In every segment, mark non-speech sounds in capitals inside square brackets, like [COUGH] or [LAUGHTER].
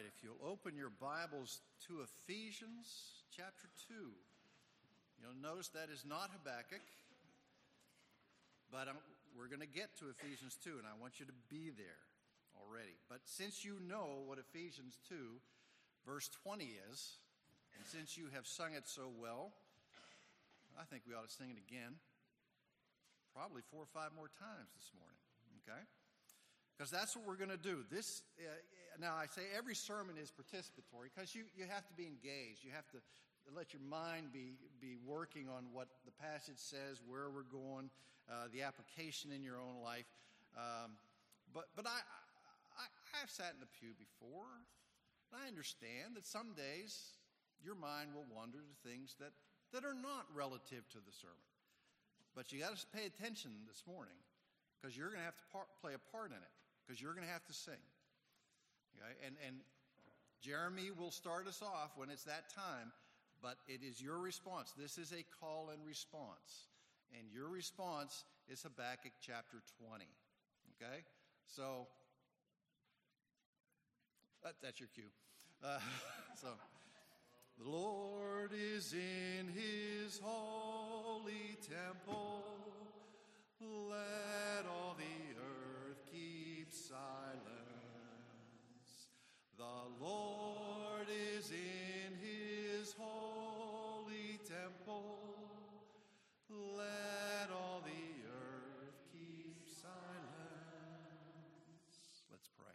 right, if you'll open your Bibles to Ephesians chapter 2, you'll notice that is not Habakkuk, but I'm, we're going to get to Ephesians 2, and I want you to be there already. But since you know what Ephesians 2, verse 20 is, and since you have sung it so well, I think we ought to sing it again, probably four or five more times this morning, okay? Because that's what we're going to do. This, uh, now I say every sermon is participatory because you, you have to be engaged. You have to let your mind be, be working on what the passage says, where we're going, uh, the application in your own life. Um, but but I, I, I've sat in the pew before. And I understand that some days your mind will wander to things that, that are not relative to the sermon. But you got to pay attention this morning because you're going to have to par- play a part in it because you're going to have to sing. Okay? And, and Jeremy will start us off when it's that time, but it is your response. This is a call and response. And your response is Habakkuk chapter 20. Okay? So, that, that's your cue. Uh, [LAUGHS] so, the Lord is in his holy temple. Let all the silence. The Lord is in his holy temple. Let all the earth keep silence. Let's pray.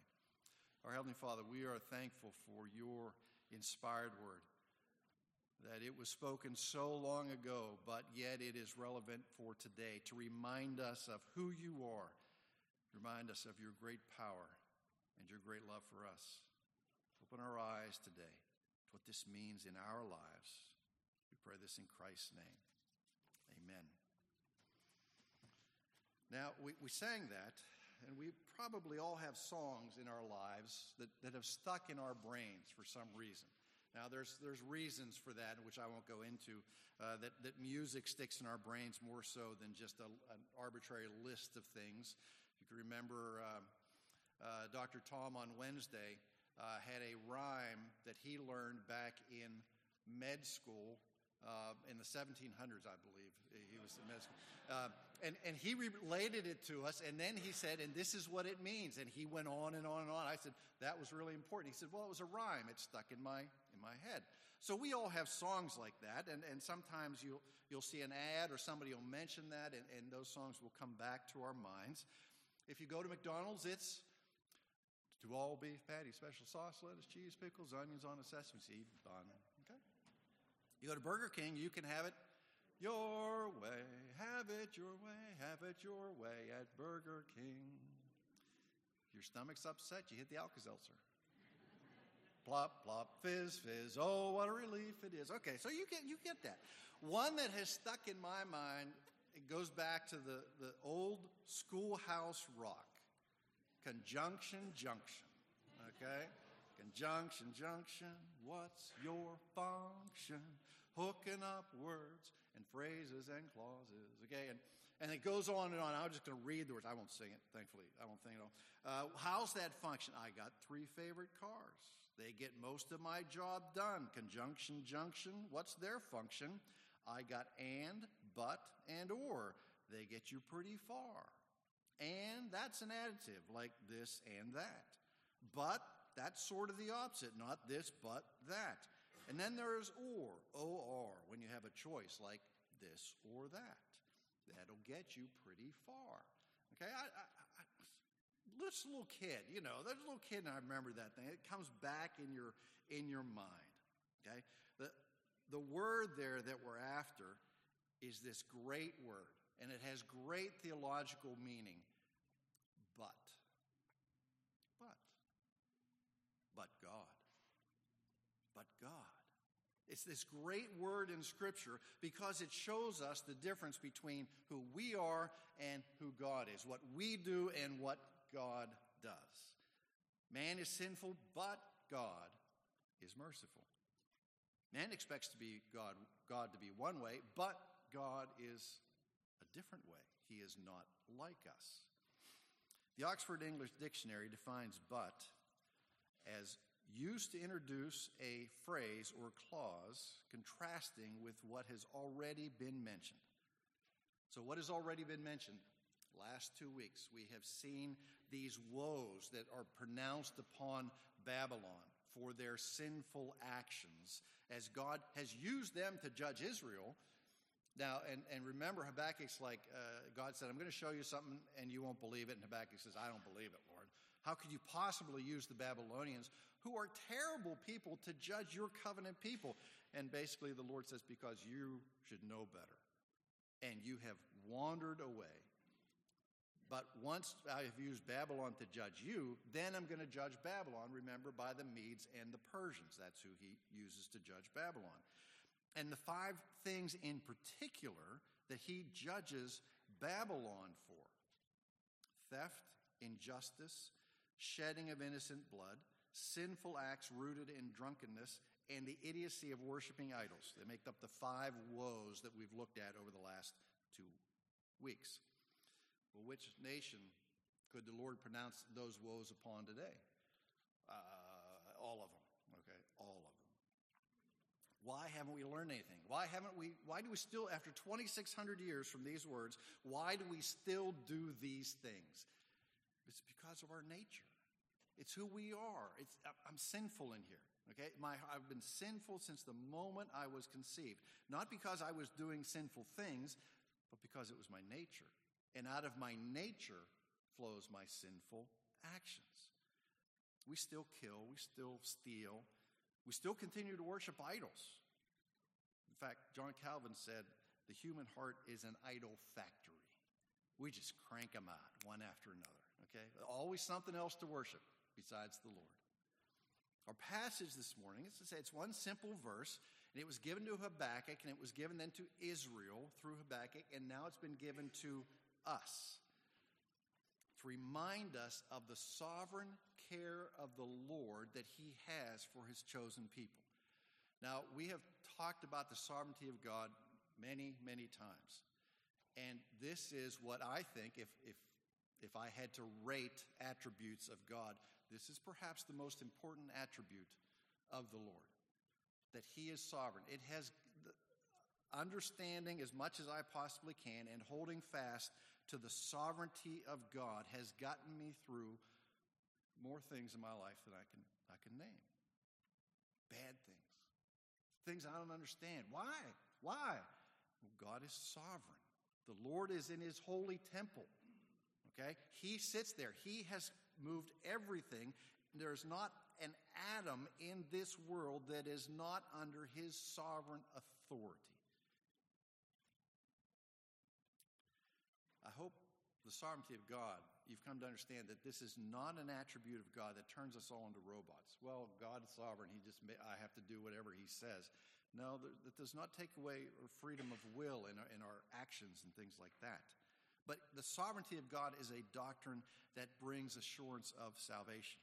Our Heavenly Father, we are thankful for your inspired word. That it was spoken so long ago, but yet it is relevant for today to remind us of who you are, remind us of your great power and your great love for us. Open our eyes today to what this means in our lives. We pray this in Christ's name. Amen. Now, we, we sang that, and we probably all have songs in our lives that, that have stuck in our brains for some reason. Now, there's, there's reasons for that, which I won't go into, uh, that, that music sticks in our brains more so than just a, an arbitrary list of things. You can remember uh, uh, Dr. Tom on Wednesday uh, had a rhyme that he learned back in med school uh, in the 1700s, I believe. He was in med school. Uh, and, and he related it to us, and then he said, and this is what it means. And he went on and on and on. I said, that was really important. He said, well, it was a rhyme. It stuck in my, in my head. So we all have songs like that, and, and sometimes you'll, you'll see an ad or somebody will mention that, and, and those songs will come back to our minds. If you go to McDonald's, it's to all beef patty, special sauce, lettuce, cheese, pickles, onions on a sesame seed bun. Okay? You go to Burger King, you can have it your way. Have it your way. Have it your way at Burger King. Your stomach's upset, you hit the Alka Seltzer. plop, plop, fizz, fizz. Oh, what a relief it is. Okay, so you get, you get that. One that has stuck in my mind, it goes back to the, the old schoolhouse rock. Conjunction junction. Okay? Conjunction junction. What's your function? Hooking up words and phrases and clauses. Okay? And, and it goes on and on. I'm just going to read the words. I won't sing it, thankfully. I won't sing it all. Uh, how's that function? I got three favorite cars. They get most of my job done. Conjunction junction. What's their function? I got and, but, and or. They get you pretty far. And that's an additive, like this and that. But that's sort of the opposite, not this, but that. And then there's or, or, when you have a choice like this or that. That'll get you pretty far. Okay, I, I, I, this little kid, you know, there's a little kid, and I remember that thing. It comes back in your in your mind. Okay, the the word there that we're after is this great word and it has great theological meaning. But, but, but God. But God. It's this great word in Scripture because it shows us the difference between who we are and who God is, what we do and what God does. Man is sinful, but God is merciful. Man expects to be God, God to be one way, but God is a different way. He is not like us. The Oxford English Dictionary defines but as used to introduce a phrase or clause contrasting with what has already been mentioned. So, what has already been mentioned? Last two weeks, we have seen these woes that are pronounced upon Babylon for their sinful actions as God has used them to judge Israel. Now, and, and remember, Habakkuk's like, uh, God said, I'm going to show you something and you won't believe it. And Habakkuk says, I don't believe it, Lord. How could you possibly use the Babylonians, who are terrible people, to judge your covenant people? And basically, the Lord says, Because you should know better. And you have wandered away. But once I have used Babylon to judge you, then I'm going to judge Babylon, remember, by the Medes and the Persians. That's who he uses to judge Babylon. And the five things in particular that he judges Babylon for theft, injustice, shedding of innocent blood, sinful acts rooted in drunkenness, and the idiocy of worshiping idols. They make up the five woes that we've looked at over the last two weeks. Well, which nation could the Lord pronounce those woes upon today? Uh, all of them. Okay, all of them. Why haven't we learned anything? Why haven't we? Why do we still, after 2,600 years from these words, why do we still do these things? It's because of our nature. It's who we are. It's, I'm sinful in here. Okay, My, I've been sinful since the moment I was conceived. Not because I was doing sinful things, but because it was my nature. And out of my nature flows my sinful actions. We still kill, we still steal, we still continue to worship idols. In fact, John Calvin said, the human heart is an idol factory. We just crank them out one after another, okay? Always something else to worship besides the Lord. Our passage this morning, it's, to say it's one simple verse, and it was given to Habakkuk, and it was given then to Israel through Habakkuk, and now it's been given to us to remind us of the sovereign care of the Lord that He has for His chosen people. Now, we have talked about the sovereignty of God many, many times. And this is what I think, if, if, if I had to rate attributes of God, this is perhaps the most important attribute of the Lord that He is sovereign. It has understanding as much as I possibly can and holding fast to the sovereignty of God has gotten me through more things in my life than I can, I can name. Bad things. Things I don't understand. Why? Why? Well, God is sovereign. The Lord is in his holy temple. Okay? He sits there. He has moved everything. There's not an atom in this world that is not under his sovereign authority. I hope the sovereignty of God, you've come to understand that this is not an attribute of God that turns us all into robots. Well, God is sovereign. He just, may, I have to do whatever he says. No, that does not take away freedom of will in our, in our actions and things like that. But the sovereignty of God is a doctrine that brings assurance of salvation,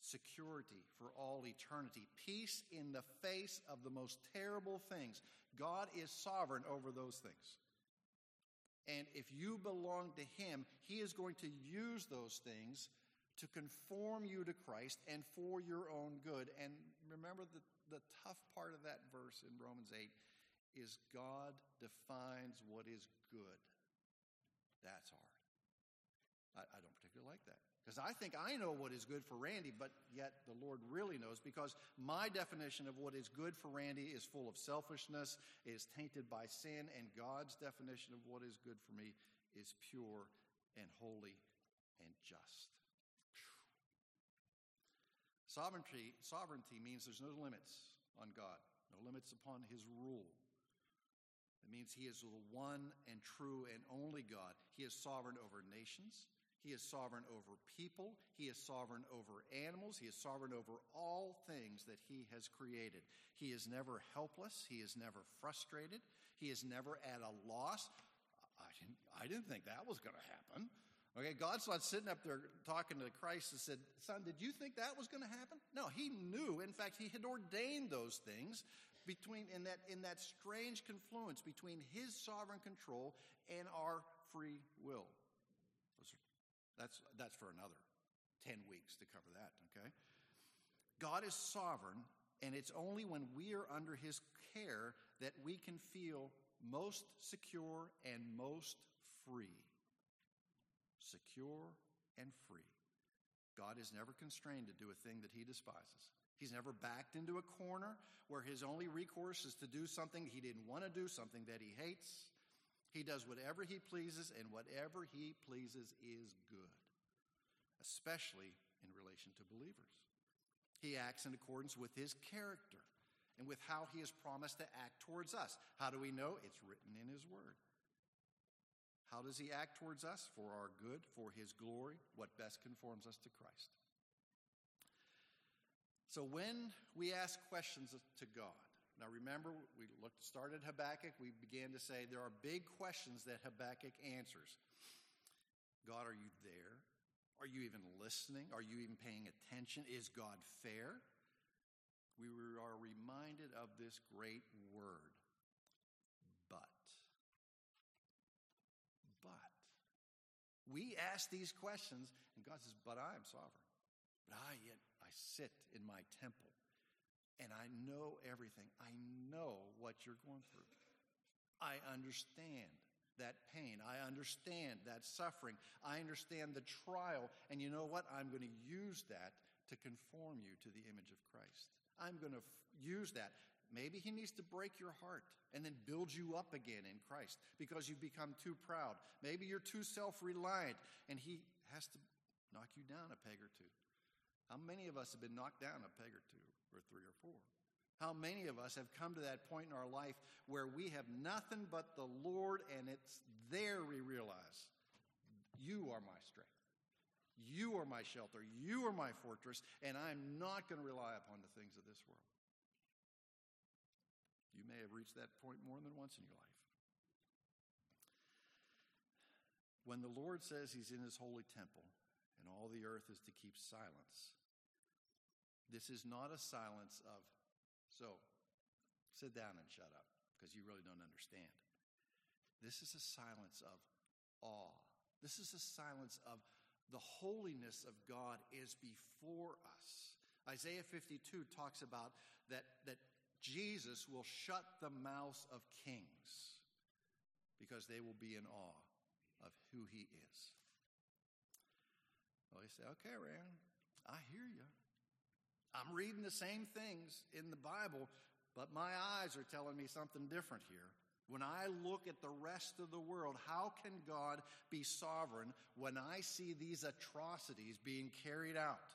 security for all eternity, peace in the face of the most terrible things. God is sovereign over those things. And if you belong to Him, He is going to use those things to conform you to Christ and for your own good. And remember that the tough part of that verse in Romans 8 is God defines what is good. That's hard. I, I don't particularly like that. Because I think I know what is good for Randy, but yet the Lord really knows because my definition of what is good for Randy is full of selfishness, is tainted by sin, and God's definition of what is good for me is pure and holy and just. Sovereignty, sovereignty means there's no limits on God, no limits upon his rule. It means he is the one and true and only God. He is sovereign over nations. He is sovereign over people. He is sovereign over animals. He is sovereign over all things that he has created. He is never helpless. He is never frustrated. He is never at a loss. I didn't, I didn't think that was going to happen. Okay, God's not sitting up there talking to Christ and said, Son, did you think that was going to happen? No, he knew. In fact, he had ordained those things between in that in that strange confluence between his sovereign control and our free will. That's that's for another 10 weeks to cover that, okay? God is sovereign, and it's only when we are under his care that we can feel most secure and most free. Secure and free. God is never constrained to do a thing that he despises. He's never backed into a corner where his only recourse is to do something he didn't want to do, something that he hates. He does whatever he pleases, and whatever he pleases is good, especially in relation to believers. He acts in accordance with his character and with how he has promised to act towards us. How do we know? It's written in his word. How does he act towards us? For our good, for his glory, what best conforms us to Christ. So when we ask questions to God, now remember, we looked, started Habakkuk, we began to say there are big questions that Habakkuk answers. God, are you there? Are you even listening? Are you even paying attention? Is God fair? We are reminded of this great word, but. But. We ask these questions, and God says, But I am sovereign. But I yet I sit in my temple, and I know everything. I know what you're going through. I understand that pain. I understand that suffering. I understand the trial. And you know what? I'm going to use that to conform you to the image of Christ. I'm going to f- use that. Maybe he needs to break your heart and then build you up again in Christ because you've become too proud. Maybe you're too self reliant and he has to knock you down a peg or two. How many of us have been knocked down a peg or two, or three or four? How many of us have come to that point in our life where we have nothing but the Lord, and it's there we realize you are my strength. You are my shelter. You are my fortress, and I'm not going to rely upon the things of this world. You may have reached that point more than once in your life. When the Lord says he's in his holy temple and all the earth is to keep silence, this is not a silence of so sit down and shut up because you really don't understand. This is a silence of awe. This is a silence of the holiness of God is before us. Isaiah 52 talks about that, that Jesus will shut the mouths of kings because they will be in awe of who he is. Well, you say, okay, Rand, I hear you. I'm reading the same things in the Bible, but my eyes are telling me something different here. When I look at the rest of the world, how can God be sovereign when I see these atrocities being carried out?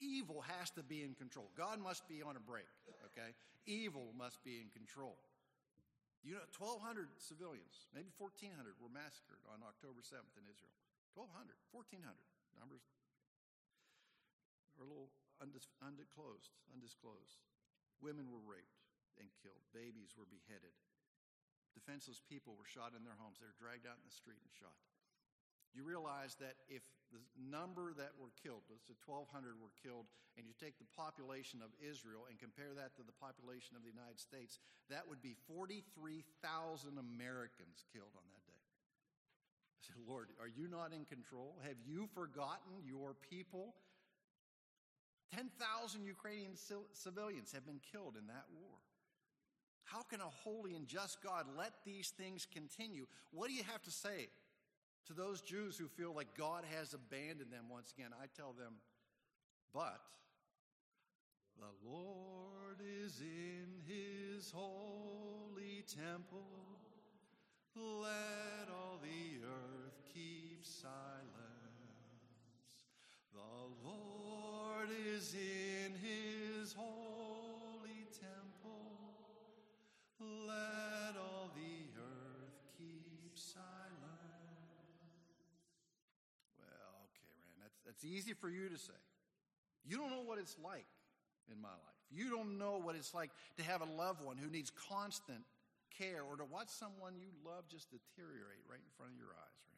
Evil has to be in control. God must be on a break, okay? Evil must be in control. You know, 1,200 civilians, maybe 1,400 were massacred on October 7th in Israel. 1,200, 1,400. Numbers are a little undisclosed, undisclosed. Women were raped and killed. Babies were beheaded. Defenseless people were shot in their homes. They were dragged out in the street and shot. You realize that if the number that were killed, let's say 1,200 were killed, and you take the population of Israel and compare that to the population of the United States, that would be 43,000 Americans killed on that day. I said, Lord, are you not in control? Have you forgotten your people? 10,000 Ukrainian civilians have been killed in that war. How can a holy and just God let these things continue? What do you have to say to those Jews who feel like God has abandoned them once again? I tell them, but the Lord is in his holy temple. Let all the earth keep silence. The Lord is in his holy temple. Let all the earth keep silent. Well, okay, Rand, that's, that's easy for you to say. You don't know what it's like in my life. You don't know what it's like to have a loved one who needs constant care or to watch someone you love just deteriorate right in front of your eyes, Rand.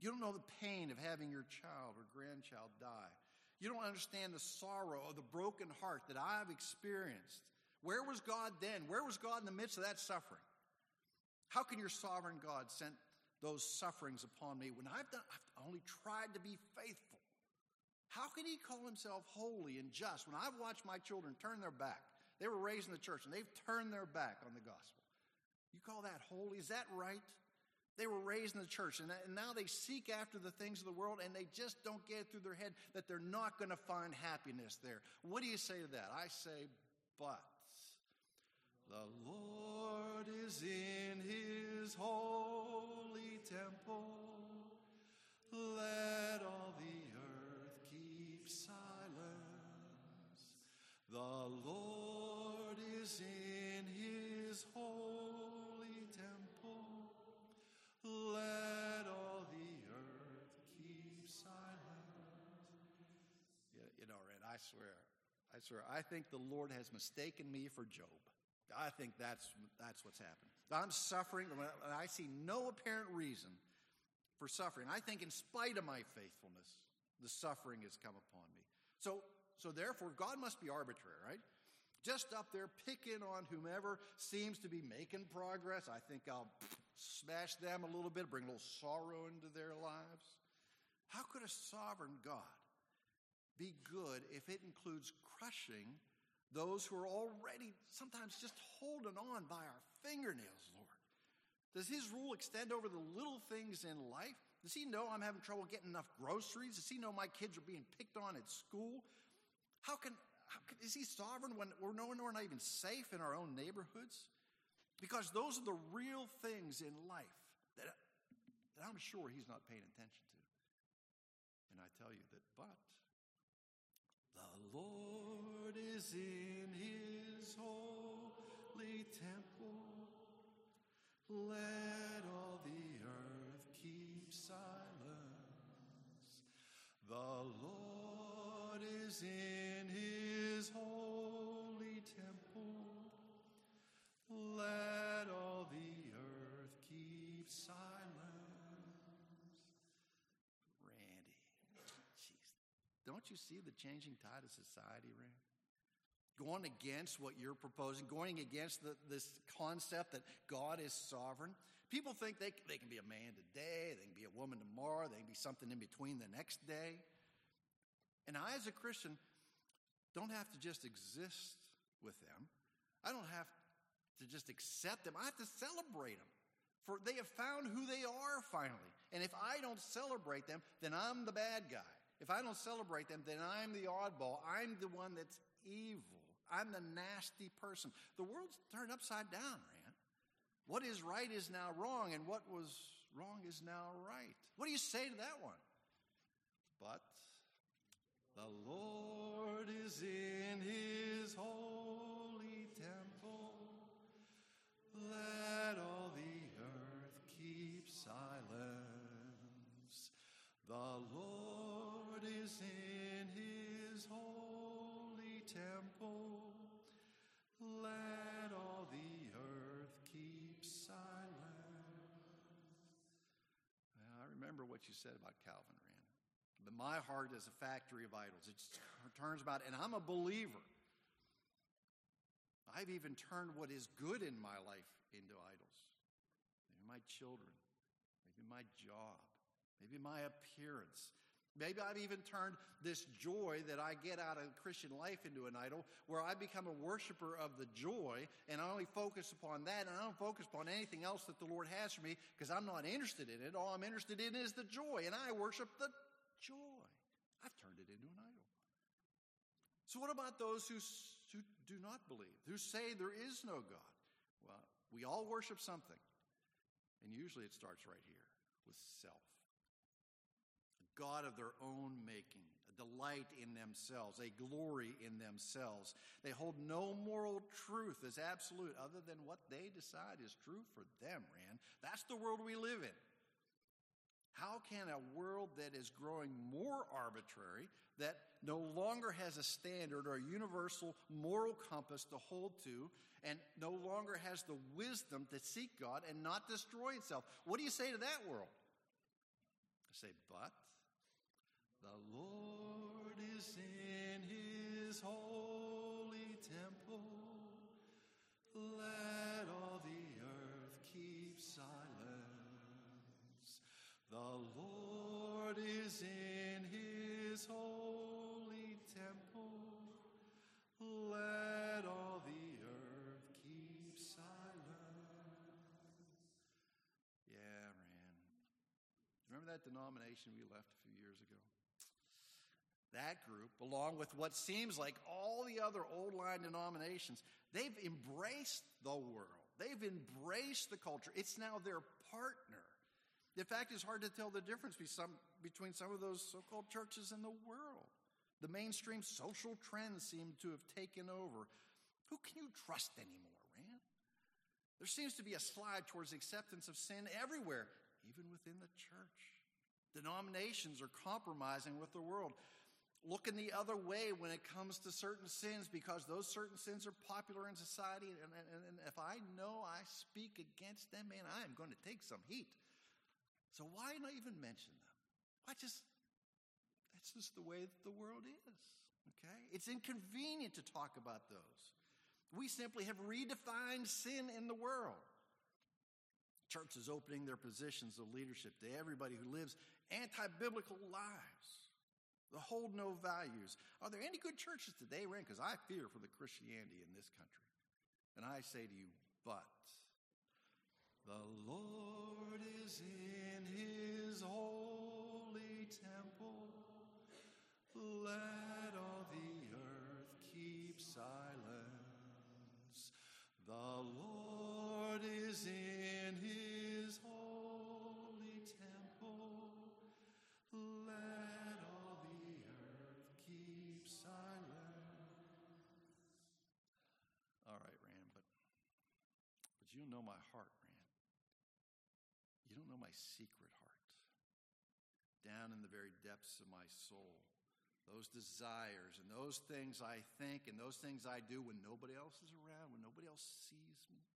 You don't know the pain of having your child or grandchild die. You don't understand the sorrow of the broken heart that I've experienced. Where was God then? Where was God in the midst of that suffering? How can your sovereign God send those sufferings upon me when I've done I've only tried to be faithful? How can he call himself holy and just when I've watched my children turn their back? They were raised in the church and they've turned their back on the gospel. You call that holy? Is that right? They were raised in the church and now they seek after the things of the world and they just don't get it through their head that they're not going to find happiness there. What do you say to that? I say, but the Lord is in his holy temple. Let all the earth keep silence. The Lord is in his holy swear, I swear, I think the Lord has mistaken me for Job. I think that's, that's what's happened. I'm suffering, and I see no apparent reason for suffering. I think, in spite of my faithfulness, the suffering has come upon me. So, so therefore, God must be arbitrary, right? Just up there picking on whomever seems to be making progress. I think I'll smash them a little bit, bring a little sorrow into their lives. How could a sovereign God be good if it includes crushing those who are already sometimes just holding on by our fingernails, Lord? Does his rule extend over the little things in life? Does he know I'm having trouble getting enough groceries? Does he know my kids are being picked on at school? How can, how can is he sovereign when we're, no, we're not even safe in our own neighborhoods? Because those are the real things in life that, that I'm sure he's not paying attention to. And I tell you that, but Lord is in his holy temple. Let all the earth keep silence. The Lord is in his holy temple. Let all the earth keep silence. Randy, jeez, don't you see the changing tide of society, Randy? going against what you're proposing, going against the, this concept that God is sovereign. People think they, they can be a man today, they can be a woman tomorrow, they can be something in between the next day. And I, as a Christian, don't have to just exist with them. I don't have to just accept them. I have to celebrate them. For they have found who they are finally. And if I don't celebrate them, then I'm the bad guy. If I don't celebrate them, then I'm the oddball. I'm the one that's evil. I'm the nasty person. The world's turned upside down, Rand. What is right is now wrong, and what was wrong is now right. What do you say to that one? But the Lord is in his holy temple. Let all The Lord is in his holy temple. Let all the earth keep silent. I remember what you said about Calvin, Rand. But my heart is a factory of idols. It turns about, and I'm a believer. I've even turned what is good in my life into idols. Maybe my children, maybe my job, maybe my appearance, Maybe I've even turned this joy that I get out of Christian life into an idol where I become a worshiper of the joy and I only focus upon that and I don't focus upon anything else that the Lord has for me because I'm not interested in it. All I'm interested in is the joy and I worship the joy. I've turned it into an idol. So, what about those who, who do not believe, who say there is no God? Well, we all worship something. And usually it starts right here with self. God of their own making, a delight in themselves, a glory in themselves. They hold no moral truth as absolute other than what they decide is true for them, Rand. That's the world we live in. How can a world that is growing more arbitrary, that no longer has a standard or a universal moral compass to hold to, and no longer has the wisdom to seek God and not destroy itself? What do you say to that world? I say, but the Lord is in his holy temple. Let all the earth keep silence. The Lord is in his holy temple. Let all the earth keep silence. Yeah, Ran. Remember that denomination we left a few years ago? That group, along with what seems like all the other old line denominations, they've embraced the world. They've embraced the culture. It's now their partner. In fact, it's hard to tell the difference between some of those so called churches in the world. The mainstream social trends seem to have taken over. Who can you trust anymore, Rand? There seems to be a slide towards acceptance of sin everywhere, even within the church. Denominations are compromising with the world looking the other way when it comes to certain sins because those certain sins are popular in society. And, and, and, if I know I speak against them, man, I am going to take some heat. So why not even mention them? Why just, that's just the way that the world is. Okay? It's inconvenient to talk about those. We simply have redefined sin in the world. Church is opening their positions of leadership to everybody who lives anti biblical lives the hold no values. Are there any good churches today, Rand? Because I fear for the Christianity in this country. And I say to you, but the Lord is in his holy temple. Let all the earth keep silence. The Lord is in his know my heart, Rand. You don't know my secret heart. Down in the very depths of my soul, those desires and those things I think and those things I do when nobody else is around, when nobody else sees me.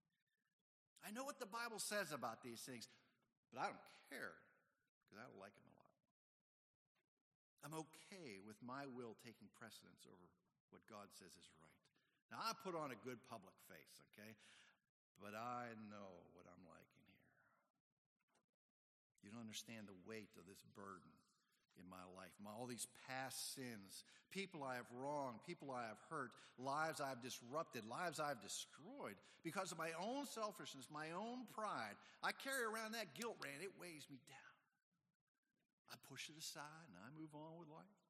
I know what the Bible says about these things, but I don't care because I like them a lot. I'm okay with my will taking precedence over what God says is right. Now, I put on a good public face, okay? But I know what I'm like in here. You don't understand the weight of this burden in my life, my, all these past sins, people I have wronged, people I have hurt, lives I've disrupted, lives I've destroyed because of my own selfishness, my own pride. I carry around that guilt, Rand. It weighs me down. I push it aside and I move on with life.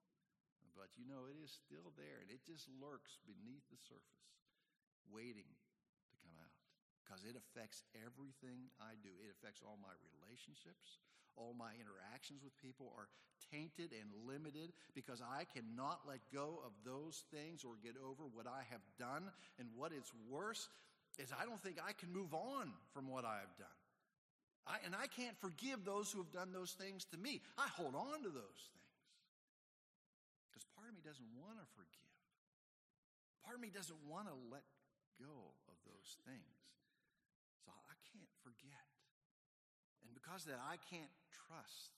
But you know, it is still there and it just lurks beneath the surface, waiting because it affects everything I do. It affects all my relationships. All my interactions with people are tainted and limited because I cannot let go of those things or get over what I have done. And what is worse is I don't think I can move on from what I have done. I, and I can't forgive those who have done those things to me. I hold on to those things because part of me doesn't want to forgive. Part of me doesn't want to let go of those things. So I can't forget. And because of that, I can't trust.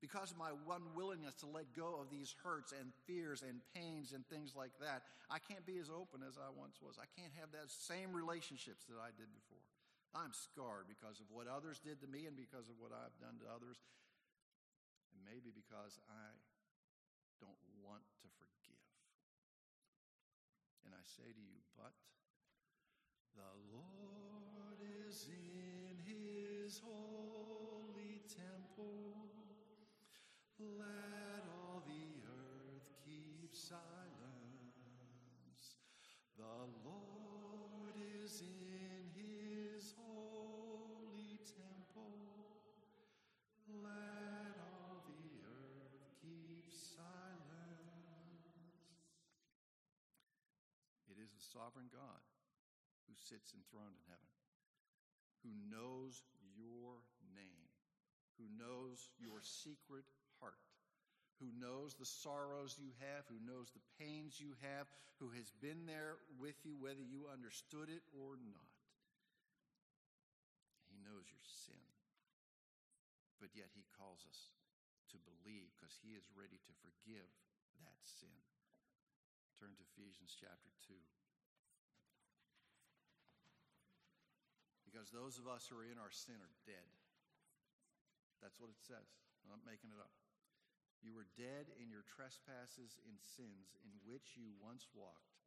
Because of my unwillingness to let go of these hurts and fears and pains and things like that, I can't be as open as I once was. I can't have that same relationships that I did before. I'm scarred because of what others did to me and because of what I've done to others, and maybe because I don't want to forgive. And I say to you, but the Lord is in silence. The Lord is in his holy temple. Let all the earth keep silence. It is the sovereign God who sits enthroned in heaven, who knows your name, who knows your secret heart, who knows the sorrows you have, who knows the pains you have, who has been there with you whether you understood it or not. He knows your sin. But yet he calls us to believe because he is ready to forgive that sin. Turn to Ephesians chapter 2. Because those of us who are in our sin are dead. That's what it says. I'm not making it up. You were dead in your trespasses and sins in which you once walked,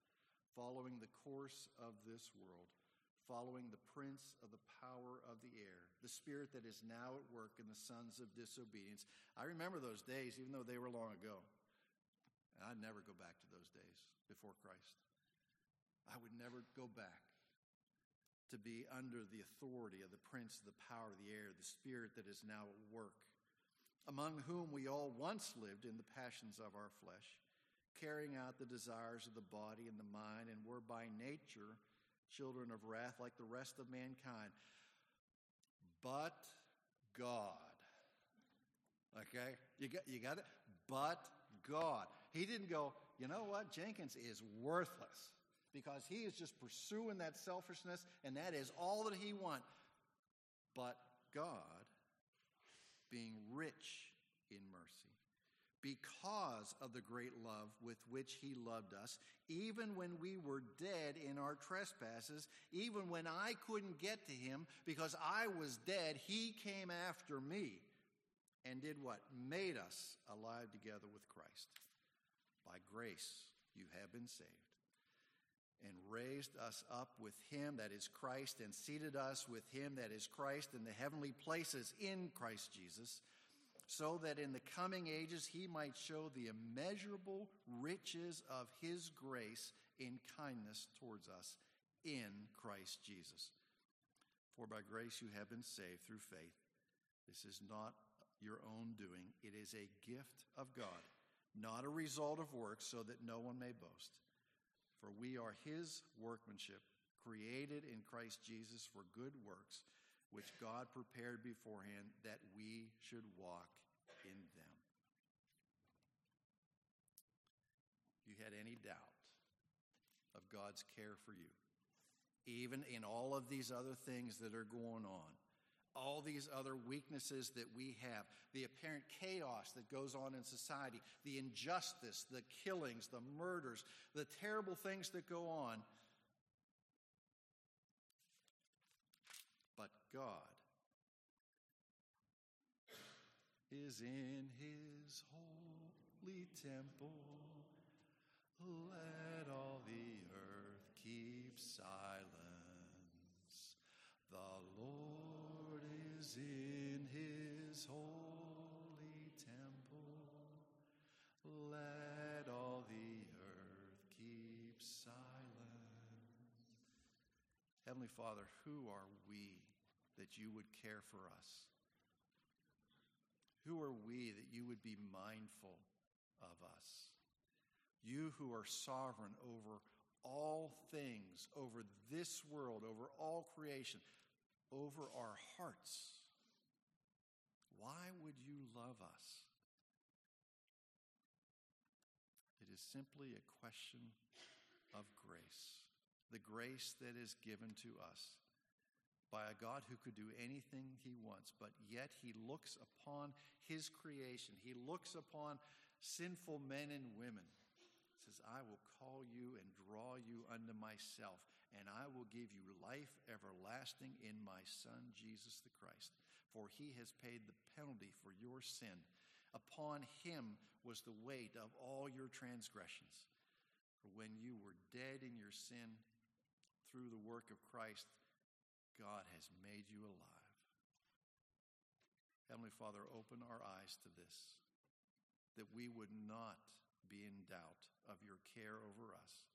following the course of this world, following the prince of the power of the air, the spirit that is now at work in the sons of disobedience. I remember those days, even though they were long ago. And I'd never go back to those days before Christ. I would never go back to be under the authority of the prince of the power of the air, the spirit that is now at work, among whom we all once lived in the passions of our flesh, carrying out the desires of the body and the mind, and were by nature children of wrath like the rest of mankind. But God. Okay? You got, you got it? But God. He didn't go, you know what? Jenkins is worthless because he is just pursuing that selfishness and that is all that he wants. But God, being rich in mercy, because of the great love with which he loved us, even when we were dead in our trespasses, even when I couldn't get to him because I was dead, he came after me and did what? Made us alive together with Christ. By grace you have been saved. And raised us up with him, that is Christ, and seated us with him, that is Christ, in the heavenly places in Christ Jesus so that in the coming ages he might show the immeasurable riches of his grace in kindness towards us in Christ Jesus. For by grace you have been saved through faith. This is not your own doing, it is a gift of God, not a result of works, so that no one may boast. For we are his workmanship, created in Christ Jesus for good works which God prepared beforehand that we should walk in them. You had any doubt of God's care for you, even in all of these other things that are going on, all these other weaknesses that we have, the apparent chaos that goes on in society, the injustice, the killings, the murders, the terrible things that go on. But God is in his holy temple. Let all the earth keep silence. The Lord is in his holy temple. Let all the earth keep silent. Heavenly Father, who are we that you would care for us? Who are we that you would be mindful of us? You who are sovereign over all things, over this world, over all creation, over our hearts. Why would you love us? It is simply a question of grace, the grace that is given to us by a God who could do anything he wants, but yet he looks upon his creation. He looks upon sinful men and women. He Says, I will call you and draw you unto myself, and I will give you life everlasting in my Son, Jesus the Christ. For he has paid the penalty for your sin. Upon him was the weight of all your transgressions. For when you were dead in your sin, through the work of Christ, God has made you alive. Heavenly Father, open our eyes to this, that we would not be in doubt of your care over us,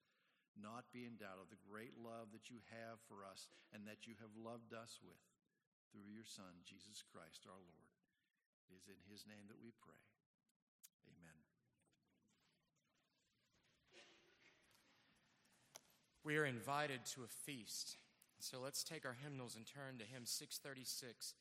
not be in doubt of the great love that you have for us and that you have loved us with through your Son, Jesus Christ our Lord. It is in his name that we pray. Amen. We are invited to a feast. So let's take our hymnals and turn to hymn 636.